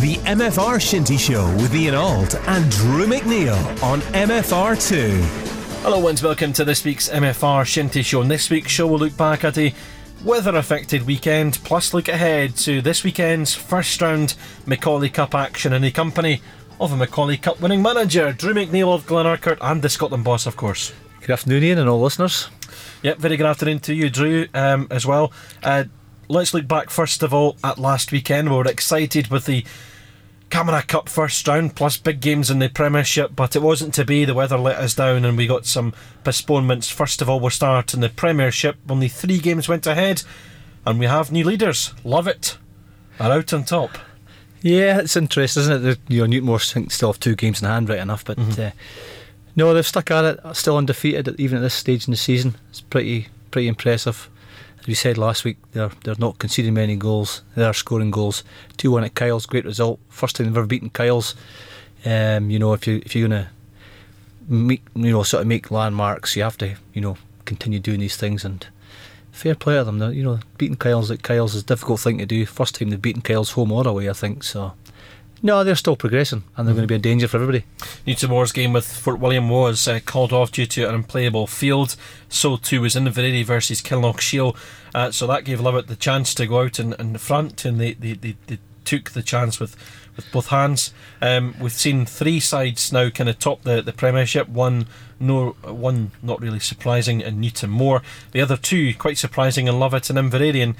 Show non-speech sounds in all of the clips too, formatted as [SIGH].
The MFR Shinty Show with Ian Auld and Drew McNeil on MFR2. Hello and welcome to this week's MFR Shinty Show. In this week's show, we'll look back at a weather affected weekend, plus look ahead to this weekend's first round Macaulay Cup action in the company of a Macaulay Cup winning manager, Drew McNeil of Glenurquhart, and the Scotland boss, of course. Good afternoon, Ian, and all listeners. Yep, very good afternoon to you, Drew, um, as well. Uh, let's look back first of all at last weekend. We were excited with the Camanachd Cup first round, plus big games in the Premiership, but it wasn't to be. The weather let us down and we got some postponements. First of all, we'll start in the Premiership. Only three games went ahead, and we have new leaders. Lovat. Are out on top. Yeah, it's interesting, isn't it? You know, Newtonmore still have two games in hand, right enough, but mm-hmm. uh, no, they've stuck at it. Still undefeated, even at this stage in the season. It's pretty pretty impressive we said last week, they're they're not conceding many goals. They are scoring goals. Two one at Kyles, great result. First time they've ever beaten Kyles. Um, you know, if you if you're gonna make you know sort of make landmarks, you have to you know continue doing these things and fair play to them. You know, beating Kyles at Kyles is a difficult thing to do. First time they've beaten Kyles home or away, I think. So no, they're still progressing and they're going to be a danger for everybody. Newtonmore's game with Fort William was uh, called off due to an unplayable field. So too was Inveraray versus Kinlochshiel. Uh, so that gave Lovat the chance to go out in, in front and they, they, they, they took the chance with, with both hands. Um, we've seen three sides now kind of top the, the Premiership. One no, one not really surprising in Newtonmore. The other two quite surprising in Lovat and Inveraray. And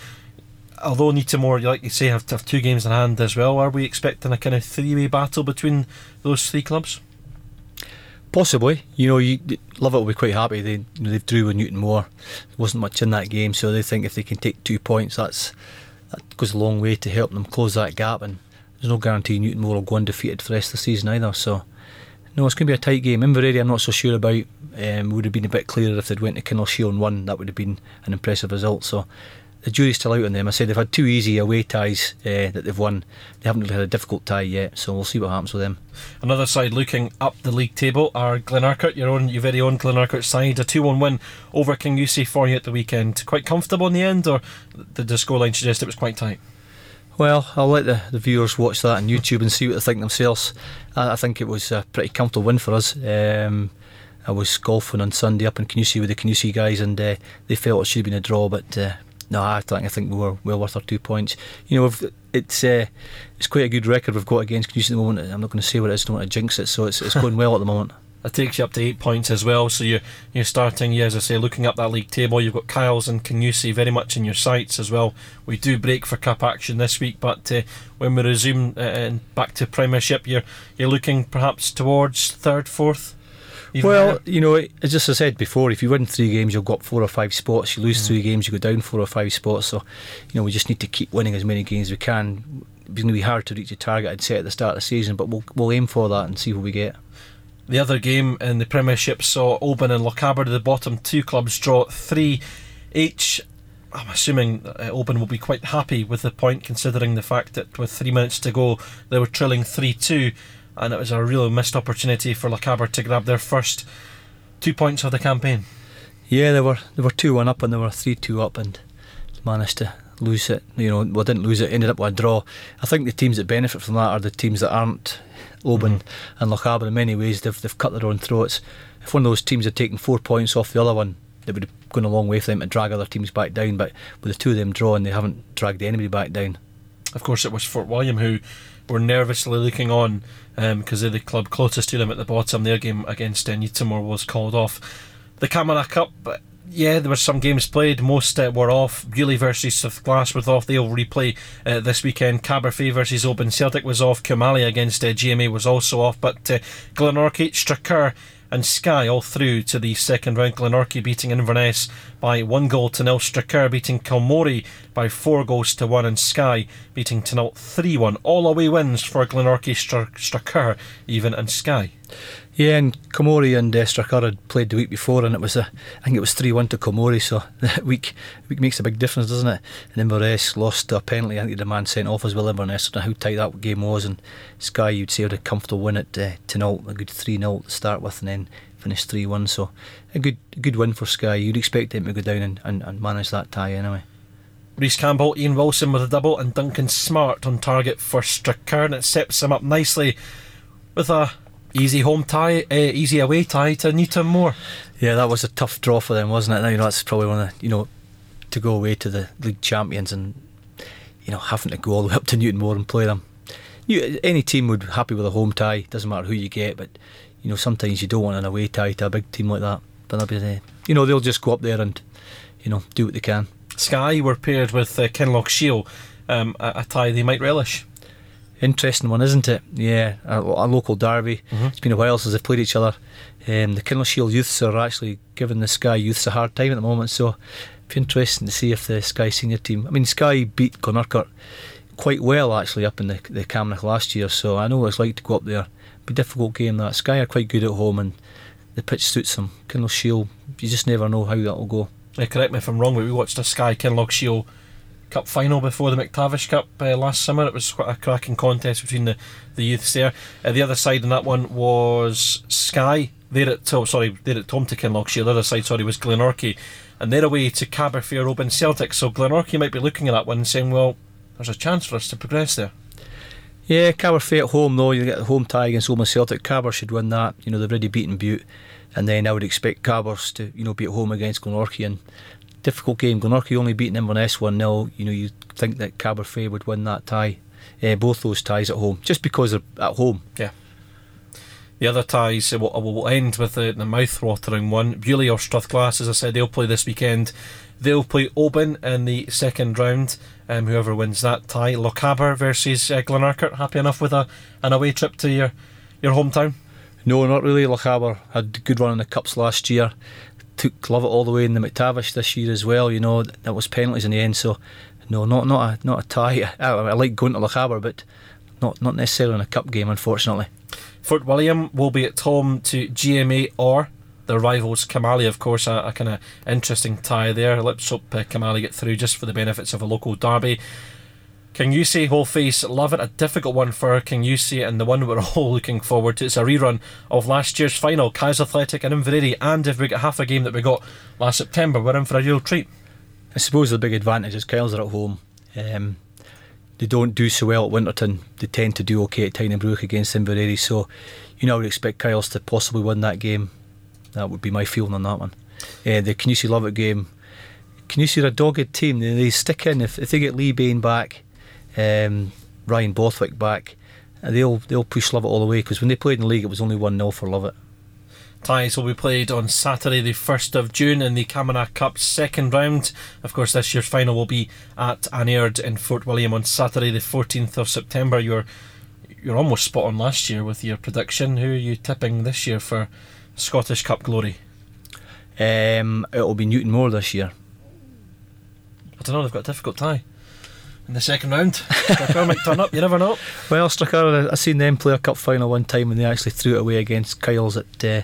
although Newtonmore, like you say, have, have two games in hand as well, are we expecting a kind of three way battle between those three clubs? Possibly, you know, you Lovat will be quite happy. they they've drew with Newtonmore. There wasn't much in that game, so they think if they can take two points, that's that goes a long way to help them close that gap. And there's no guarantee Newtonmore will go undefeated for the rest of the season either. So, no, it's going to be a tight game. Inveraray, I'm not so sure about. Um, would have been a bit clearer if they'd went to Kinlochshiel and won. That would have been an impressive result. So, the jury's still out on them. I said they've had two easy away ties uh, that they've won. They haven't really had a difficult tie yet, so we'll see what happens with them. Another side looking up the league table are Glenurquhart, your own, your very own Glenurquhart side. A 2 1 win over Kingussie for you at the weekend. Quite comfortable in the end, or did the scoreline suggest it was quite tight? Well, I'll let the, the viewers watch that on YouTube and see what they think themselves. I, I think it was a pretty comfortable win for us. Um, I was golfing on Sunday up in Kingussie with the Kingussie guys, and uh, they felt it should have been a draw, but uh, no, I think I think we were well worth our two points. You know, it's uh, it's quite a good record we've got against Kingussie at the moment. I'm not going to say what it is, I don't want to jinx it. So it's it's going well at the moment. [LAUGHS] That takes you up to eight points as well. So you're you're starting, yeah, as I say, looking up that league table. You've got Kyles and Kingussie very much in your sights as well. We do break for cup action this week, but uh, when we resume uh, back to Premiership, you're you're looking perhaps towards third, fourth. Even well, you know, as just I said before, if you win three games, you've got four or five spots. You lose mm. three games, you go down four or five spots. So, you know, we just need to keep winning as many games as we can. It's going to be hard to reach a target I'd set at the start of the season, but we'll we'll aim for that and see what we get. The other game in the Premiership saw Oban and Lochaber, the bottom two clubs, draw three each. I'm assuming uh, Oban will be quite happy with the point, considering the fact that with three minutes to go, they were trailing 3 2 and it was a real missed opportunity for Lochaber to grab their first two points of the campaign. Yeah, they were they were two one up and they were three two up and managed to lose it. You know, well didn't lose it, ended up with a draw. I think the teams that benefit from that are the teams that aren't Oban mm-hmm. and Lochaber in many ways they've they've cut their own throats. If one of those teams had taken four points off the other one, it would have gone a long way for them to drag other teams back down. But with the two of them drawing, they haven't dragged anybody back down. Of course, it was Fort William who were nervously looking on because um, the club closest to them at the bottom. Their game against uh, Newtonmore was called off. The Camanachd Cup, yeah, there were some games played. Most uh, were off. Beauly versus Strathglass was off. They'll replay uh, this weekend. Caberfeidh versus Oban Celtic was off. Kilmallie against uh, GMA was also off. But uh, Glenorchy, Strachur, and Skye all through to the second round. Glenorchy beating Inverness by one goal to nil. Strachur beating Kilmory by four goals to one, and Skye beating Taynuilt 3 1. All away wins for Glenorchy, Strachur, even, and Skye. Yeah, and Komori and uh, Strachur had played the week before, and it was a, I think it was three one to Komori. So [LAUGHS] that week week makes a big difference, doesn't it? And Inverness lost a penalty. I think the man sent off as well. Inverness. I don't know how tight that game was, and Skye you'd say had a comfortable win at uh, Taynuilt, a good three 0 to start with, and then finished three one. So a good good win for Skye. You'd expect them to go down and, and, and manage that tie anyway. Reese Campbell, Ian Wilson with a double, and Duncan Smart on target for Strachur, and it sets him up nicely with a easy home tie, uh, easy away tie to Newtonmore. Yeah, that was a tough draw for them, wasn't it? Now, You know, that's probably one of the, you know to go away to the league champions and you know having to go all the way up to Newtonmore and play them. You, any team would be happy with a home tie. Doesn't matter who you get, but you know sometimes you don't want an away tie to a big team like that. But be, uh, you know they'll just go up there and you know do what they can. Skye were paired with uh, Kinlochshiel, um, a, a tie they might relish. Interesting one, isn't it? Yeah, a, a local derby. Mm-hmm. It's been a while since they've played each other. Um, the Kinlochshiel youths are actually giving the Skye youths a hard time at the moment, so it'd be interesting to see if the Skye senior team. I mean, Skye beat Glenurquhart quite well actually up in the the Camanachd last year, so I know what it's like to go up there. Be a difficult game that. Skye are quite good at home and the pitch suits them. Kinlochshiel, you just never know how that will go. Yeah, correct me if I'm wrong, but we watched a Skye Kinlochshiel Cup final before the McTavish Cup uh, last summer. It was quite a cracking contest between the, the youths there. Uh, the other side in that one was Skye. They're at oh, sorry, they're at home to Kinlochshiel. The other side, sorry, was Glenorchy, and they're away to Caberfeidh Oban Celtic. So Glenorchy might be looking at that one and saying, well, there's a chance for us to progress there. Yeah, Caberfeidh at home though. You get the home tie against Oban Celtic. Caber should win that. You know they've already beaten Bute and then I would expect Cabers to you know be at home against Glenorchy and difficult game. Glenorchy only beating Inverness 1 0. You know, you think that Caberfeidh would win that tie, uh, both those ties at home, just because they're at home. Yeah. The other ties will, will end with the, the mouth-watering one. Beauly or Strathglass, as I said, they'll play this weekend. They'll play Oban in the second round. Um, whoever wins that tie, Lochaber versus uh, Glenurquhart. Happy enough with a an away trip to your your hometown? No, not really. Lochaber had a good run in the cups last year took Lovat all the way in the McTavish this year as well. You know that was penalties in the end. So no, not not a not a tie. [LAUGHS] I, I like going to Lochaber, but not not necessarily in a cup game, unfortunately. Fort William will be at home to GMA or their rivals Kilmallie, of course, a, a kind of interesting tie there. Let's hope uh, Kilmallie get through just for the benefits of a local derby. Kingussie whole face? Lovat a difficult one for Kingussie and the one we're [LAUGHS] all looking forward to. It's a rerun of last year's final Kyles Athletic and Inveraray. and if we get half a game that we got last September we're in for a real treat. I suppose the big advantage is Kyles are at home. Um, they don't do so well at Winterton. They tend to do okay at Tighnabruaich against Inveraray. so you know I would expect Kyles to possibly win that game. That would be my feeling on that one. Uh, the Kingussie Lovat game. Kingussie are a dogged team. They, they stick in. If, if they get Lee Bain back um, Ryan Bothwick back, And they'll they'll push Lovat all the way because when they played in the league, it was only one 0 for Lovat. Ties will be played on Saturday, the 1st of June, in the Camanachd Cup second round. Of course, this year's final will be at An Aird in Fort William on Saturday, the 14th of September. You're you're almost spot on last year with your prediction. Who are you tipping this year for Scottish Cup glory? Um, it'll be Newtonmore this year. I don't know. They've got a difficult tie in the second round. Strachur might turn up, you never know. Well, Strachur, I seen them play a cup final one time and they actually threw it away against Kyles at uh,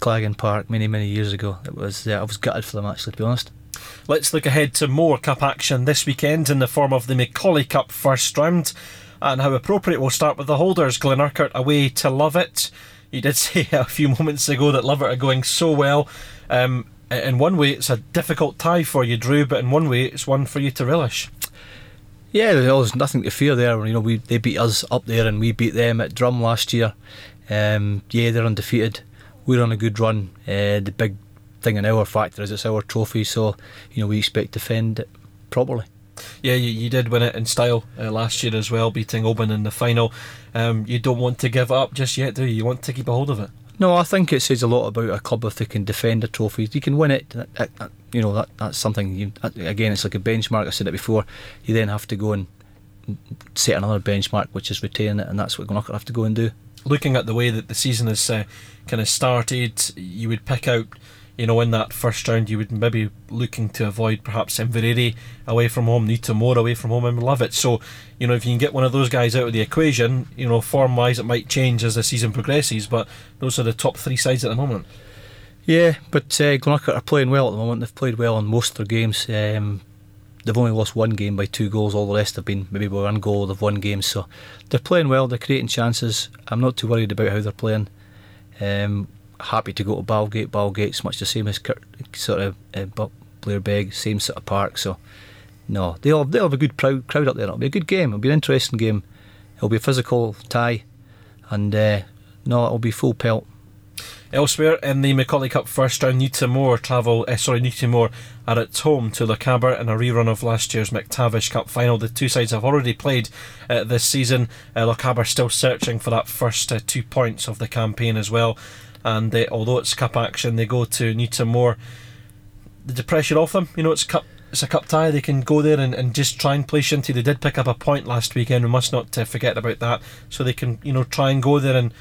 Claggan Park many, many years ago. It was uh, I was gutted for them actually, to be honest. Let's look ahead to more cup action this weekend in the form of the Macaulay Cup first round. And how appropriate, we'll start with the holders. Glenurquhart away to Lovat. You did [LAUGHS] say a few moments ago that Lovat are going so well. Um, in one way, it's a difficult tie for you, Drew, but in one way, it's one for you to relish. Yeah, there's nothing to fear there. You know, we they beat us up there, and we beat them at Drum last year. Um, yeah, they're undefeated. We're on a good run. Uh, the big thing in our factor is it's our trophy, so you know we expect to defend it properly. Yeah, you, you did win it in style uh, last year as well, beating Oban in the final. Um, you don't want to give up just yet, do you? You want to keep a hold of it. No, I think it says a lot about a club if they can defend a trophy. You can win it. You know that that's something. You, again, it's like a benchmark. I said it before. You then have to go and set another benchmark, which is retain it, and that's what to have to go and do. Looking at the way that the season has uh, kind of started, you would pick out you know, in that first round, you would maybe looking to avoid perhaps Inveraray away from home, Newtonmore away from home, and Lovat. So, you know, if you can get one of those guys out of the equation, you know, form wise, it might change as the season progresses, but those are the top three sides at the moment. Yeah, but uh, are playing well at the moment. They've played well in most of their games. Um, they've only lost one game by two goals. All the rest have been maybe by one goal. They've won games, so they're playing well. They're creating chances. I'm not too worried about how they're playing. Um, happy to go to Balgate. Balgate's much the same as sort of uh, Blairbeg, same sort of park. So no, they'll they'll have a good crowd crowd up there. It'll be a good game. It'll be an interesting game. It'll be a physical tie, and uh, no, it'll be full pelt. Elsewhere in the Macaulay Cup first round, Newtonmore travel. Uh, sorry, Newtonmore are at home to Lochaber in a rerun of last year's McTavish Cup final. The two sides have already played uh, this season. Uh, Lochaber still searching for that first uh, two points of the campaign as well. And uh, although it's cup action, they go to Newtonmore. The pressure off them, you know, it's cup it's a cup tie. They can go there and, and just try and play shinty. They did pick up a point last weekend. We must not uh, forget about that. So they can, you know, try and go there and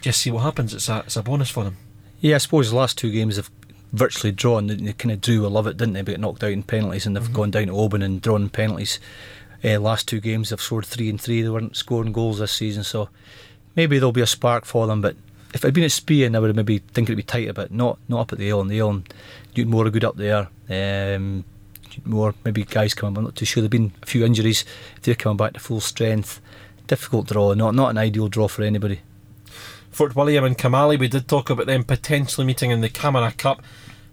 just see what happens. It's a it's a bonus for them. Yeah, I suppose the last two games have virtually drawn. They, they kind of drew a Lovat, didn't they? But knocked out in penalties, and they've mm-hmm. gone down to Oban and drawn penalties. Uh, last two games they've scored three and three. They weren't scoring goals this season, so maybe there'll be a spark for them. But if I'd been at Spean, I would have maybe think it'd be tight but. Not not up at the Aon. The Aon, Newtonmore good up there. Um, more maybe guys coming. I'm not too sure. There've been a few injuries. If they're coming back to full strength, difficult draw. Not not an ideal draw for anybody. Fort William and Kilmallie, we did talk about them potentially meeting in the Camanachd Cup.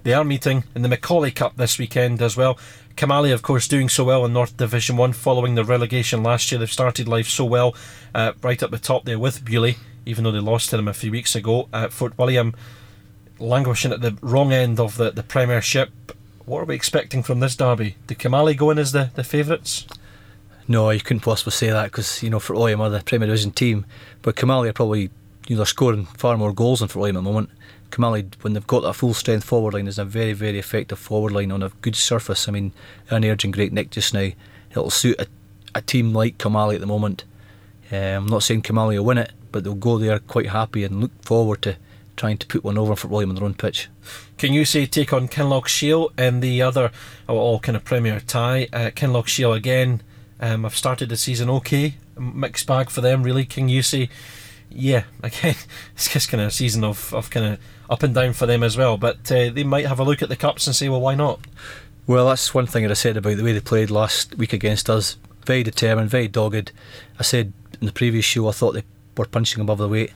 They are meeting in the Macaulay Cup this weekend as well. Kilmallie, of course, doing so well in North Division 1 following the relegation last year. They've started life so well, uh, right up the top there with Beauly, even though they lost to them a few weeks ago. Uh, Fort William languishing at the wrong end of the, the Premiership. What are we expecting from this derby? Do Kilmallie go in as the, the favourites? No, you couldn't possibly say that because, you know, Fort William are the Premier Division team, but Kilmallie are probably you know, they're scoring far more goals than William at the moment. Kilmallie, when they've got that full strength forward line, is a very, very effective forward line on a good surface. I mean, an urging great Nick just now. It'll suit a, a team like Kilmallie at the moment. Um, I'm not saying Kilmallie will win it, but they'll go there quite happy and look forward to trying to put one over for William on their own pitch. Can you say take on Kinlochshiel and the other oh, all kind of Premier tie? Uh, Kinlochshiel again. Um, I've started the season okay, mixed bag for them really. Kingussie yeah, again, [LAUGHS] it's just kind of a season of, of kind of up and down for them as well. But uh, they might have a look at the cups and say, well, why not? Well, that's one thing that I said about the way they played last week against us. Very determined, very dogged. I said in the previous show I thought they were punching above their weight.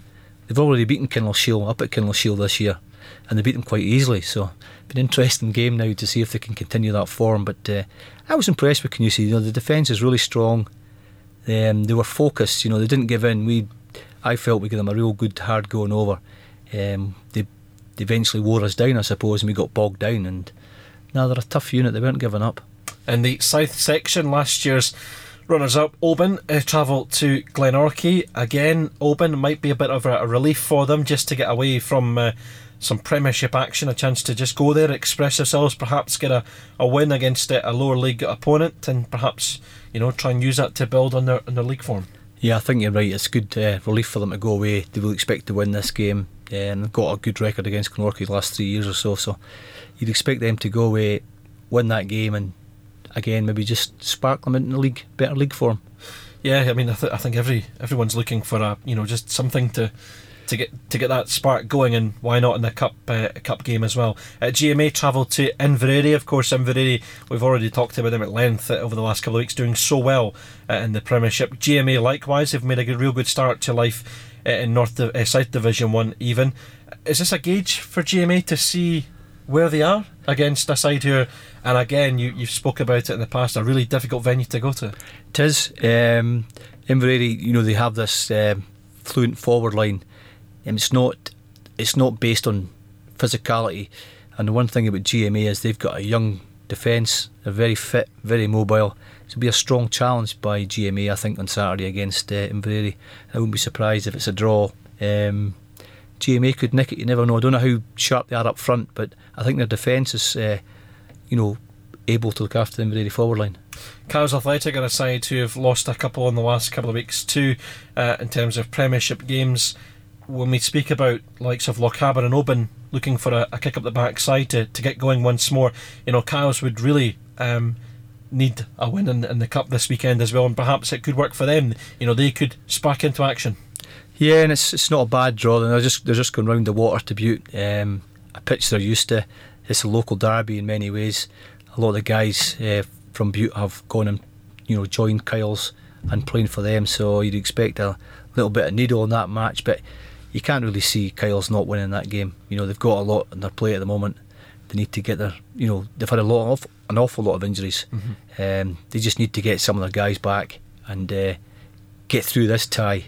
They've already beaten Kinlochshiel up at Kinlochshiel this year, and they beat them quite easily. So, it's an interesting game now to see if they can continue that form. But uh, I was impressed with Kingussie. You know, the defence is really strong. Um, they were focused. You know, they didn't give in. We I felt we gave them a real good hard going over. Um, they, they eventually wore us down, I suppose, and we got bogged down. And now they're a tough unit; they weren't giving up. In the south section, last year's runners-up Oban uh, to Glenorchy again. Oban might be a bit of a, a relief for them just to get away from. Uh, some Premiership action, a chance to just go there, express themselves, perhaps get a, a win against a, a lower league opponent, and perhaps you know try and use that to build on their on their league form. Yeah, I think you're right. It's good uh, relief for them to go away. They will expect to win this game, and they've got a good record against Glenorchy the last three years or so. So you'd expect them to go away, win that game, and again maybe just spark them into the league, better league form. Yeah, I mean, I, th- I think every everyone's looking for a you know just something to to get to get that spark going, and why not in the cup uh, cup game as well? Uh, GMA travelled to Inveraray, of course. Inveraray, we've already talked about them at length uh, over the last couple of weeks, doing so well uh, in the Premiership. GMA likewise have made a good, real good start to life uh, in North uh, South Division One. Even is this a gauge for GMA to see where they are against a side here? And again, you you've spoke about it in the past, a really difficult venue to go to. It is. Um, Inveraray, you know, they have this um, fluent forward line it's not it's not based on physicality. And the one thing about GMA is they've got a young defence. They're very fit, very mobile. It'll be a strong challenge by GMA, I think, on Saturday against uh, Inveraray. I wouldn't be surprised if it's a draw. Um, GMA could nick it. You never know. I don't know how sharp they are up front, but I think their defence is, uh, you know, able to look after the Inveraray forward line. Kyles Athletic are a side who have lost a couple in the last couple of weeks too, uh, in terms of Premiership games when we speak about likes of Lochaber and Oban looking for a, a, kick up the backside to, to get going once more, you know, Kyles would really um, need a win in, in, the cup this weekend as well, and perhaps it could work for them. You know, they could spark into action. Yeah, and it's it's not a bad draw. They're just they're just going round the water to Bute, um, a pitch they're used to. It's a local derby in many ways. A lot of the guys uh, from Bute have gone and you know joined Kyles and playing for them, so you'd expect a little bit of needle in that match, but you can't really see Kyles not winning that game. You know, they've got a lot on their plate at the moment. They need to get their, you know, they've had a lot of an awful lot of injuries. Mm-hmm. Um, they just need to get some of their guys back and uh, get through this tie.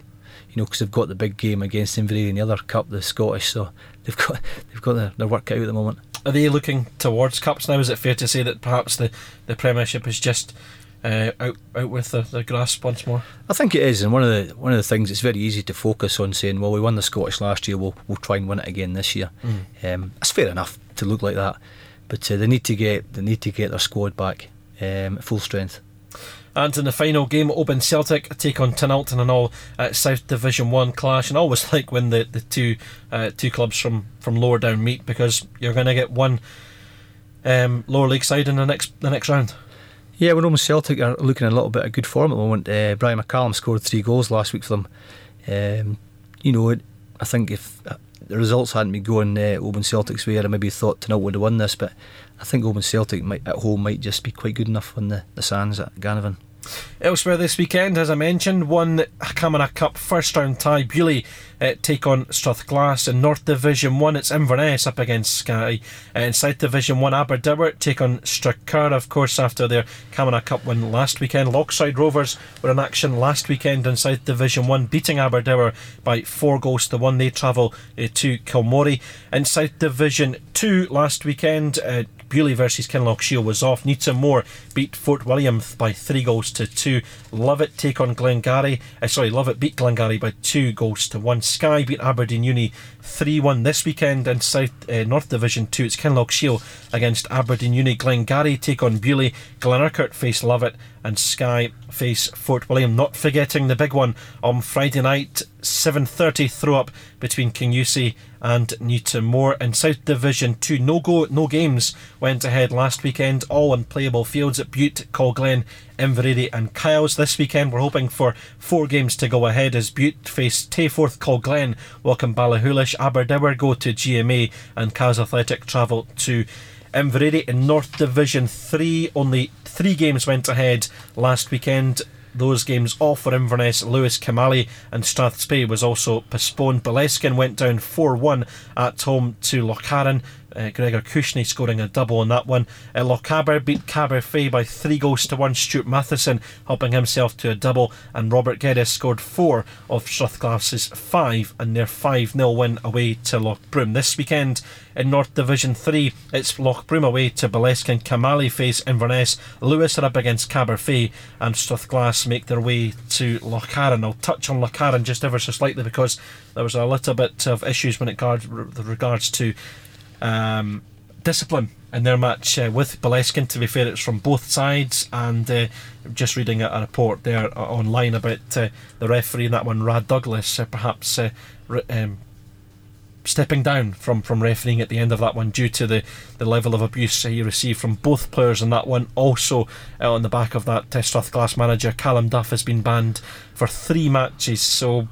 You know, because they've got the big game against Inverness in the other cup, the Scottish. So they've got [LAUGHS] they've got their, their work out at the moment. Are they looking towards cups now? Is it fair to say that perhaps the, the Premiership is just uh, out out with the, the grasp once more? I think it is, and one of the one of the things it's very easy to focus on saying, well, we won the Scottish last year, we'll we'll try and win it again this year. Um, it's fair enough to look like that, but uh, they need to get they need to get their squad back um, at full strength. And in the final game, Oban Celtic take on Tinalton and all uh, South Division One clash. And I always [LAUGHS] like when the the two uh, two clubs from from lower down meet because you're going to get one um, lower league side in the next the next round. Yeah, Roman Celtic are looking a little bit of good form at the moment. Uh, Brian McCallum scored three goals last week for them. Um, you know, I think if uh, the results hadn't been going uh, Oban Celtic's way, I maybe thought Taynuilt would have won this, but I think Oban Celtic might, at home might just be quite good enough on the, the sands at Ganavan. Elsewhere this weekend, as I mentioned, one Camanachd Cup first round tie. Beauly uh, take on Strathglass in North Division 1. It's Inverness up against Skye. Uh, in South Division 1, Aberdour take on Strachur, of course, after their Camanachd Cup win last weekend. Lochside Rovers were in action last weekend in South Division 1, beating Aberdour by four goals to one. They travel uh, to Kilmory. In South Division 2 last weekend, uh, Beauly versus Kinlochshiel was off. Newtonmore beat Fort William by three goals to two. Lovat take on Glengarry. Uh, sorry, Lovat beat Glengarry by two goals to one. Skye beat Aberdeen Uni 3 1 this weekend in South uh, North Division 2. It's Kinlochshiel against Aberdeen Uni. Glengarry take on Beauly. Glenurquhart face Lovat and Skye face Fort William. Not forgetting the big one on Friday night, 7:30 throw up between Kingussie and Newtonmore in South Division 2. No go, no games went ahead last weekend. All unplayable fields at Bute, Colglen, Inveraray and Kyles. This weekend we're hoping for four games to go ahead as Bute face Tayforth, Col Glen, welcome Ballachulish, Aberdour go to GMA and Kyles Athletic travel to Inveraray in North Division 3. Only three games went ahead last weekend. Those games all for Inverness, Lewis Kamali and Strathspey was also postponed. Boleskine went down 4 1 at home to Lochcarron. Uh, Gregor Kushney scoring a double on that one. Uh, Lochaber beat Caberfeidh by three goals to one. Stuart Matheson helping himself to a double, and Robert Geddes scored four of Strathglass's five, and their 5 0 win away to Lochbroom. This weekend in North Division 3, it's Lochbroom away to Boleskine. Kamali face Inverness. Lewis are up against Caberfeidh, and Strathglass make their way to Lochcarron. I'll touch on Lochcarron just ever so slightly because there was a little bit of issues when it regards to um, discipline in their match uh, with Boleskine. To be fair, it's from both sides, and uh, just reading a, a report there uh, online about uh, the referee in that one, Rad Douglas, uh, perhaps uh, re- um, stepping down from, from refereeing at the end of that one due to the, the level of abuse he received from both players in that one. Also, on the back of that, uh, Strathglass manager Callum Duff has been banned for three matches. So,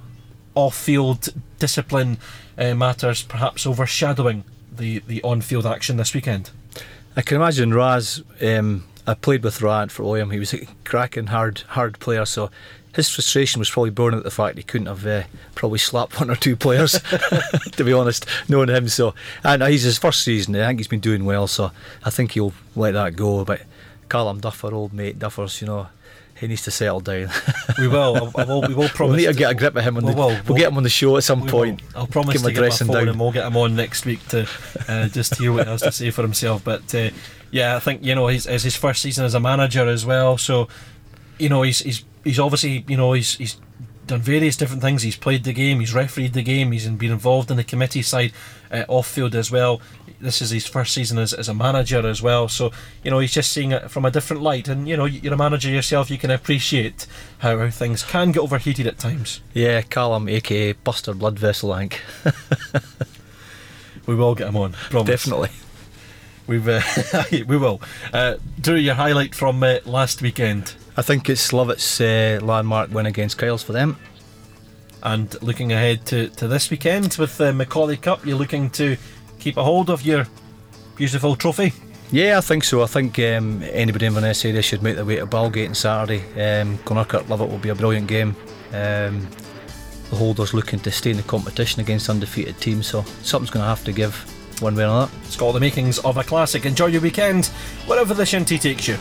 off field discipline matters perhaps overshadowing the, the on field action this weekend. I can imagine Raz. Um, I played with Rad for Oyam. He was a cracking hard, hard player. So his frustration was probably born out of the fact he couldn't have uh, probably slapped one or two players. [LAUGHS] [LAUGHS] to be honest, knowing him. So and he's his first season. I think he's been doing well. So I think he'll let that go. But Callum Duffer, old mate Duffers, you know. He needs to settle down. [LAUGHS] We will. I, I will we will promise. [LAUGHS] we'll need to get a grip of him. On We the, will. we'll, We'll- get him on the show at some point. will. I'll promise him to get my phone down. and we'll get him on next week to uh, just hear what he has to say for himself. But uh, yeah, I think you know he's it's his first season as a manager as well. So you know he's he's he's obviously you know he's he's done various different things. He's played the game, he's refereed the game, he's been involved in the committee side uh, off field as well. This is his first season as, as a manager as well. So you know he's just seeing it from a different light. And you know you're a manager yourself, you can appreciate how, how things can get overheated at times. Yeah, Callum, aka Buster Blood Vessel, think. [LAUGHS] We will get him on, promise. Definitely. We've uh, [LAUGHS] we will. Uh, Drew, your highlight from uh, last weekend, I think it's Lovat's uh, landmark win against Kyles for them. and looking ahead to, to this weekend with the Macaulay Cup, you're looking to keep a hold of your beautiful trophy. Yeah, I think so. I think um, anybody in Inverness area should make their way to Balgate on Saturday. Um, Glenurquhart Lovat will be a brilliant game. Um, the holders looking to stay in the competition against undefeated teams, so something's going to have to give. one way or another. It's got all the makings of a classic. Enjoy your weekend, wherever the shinty takes you.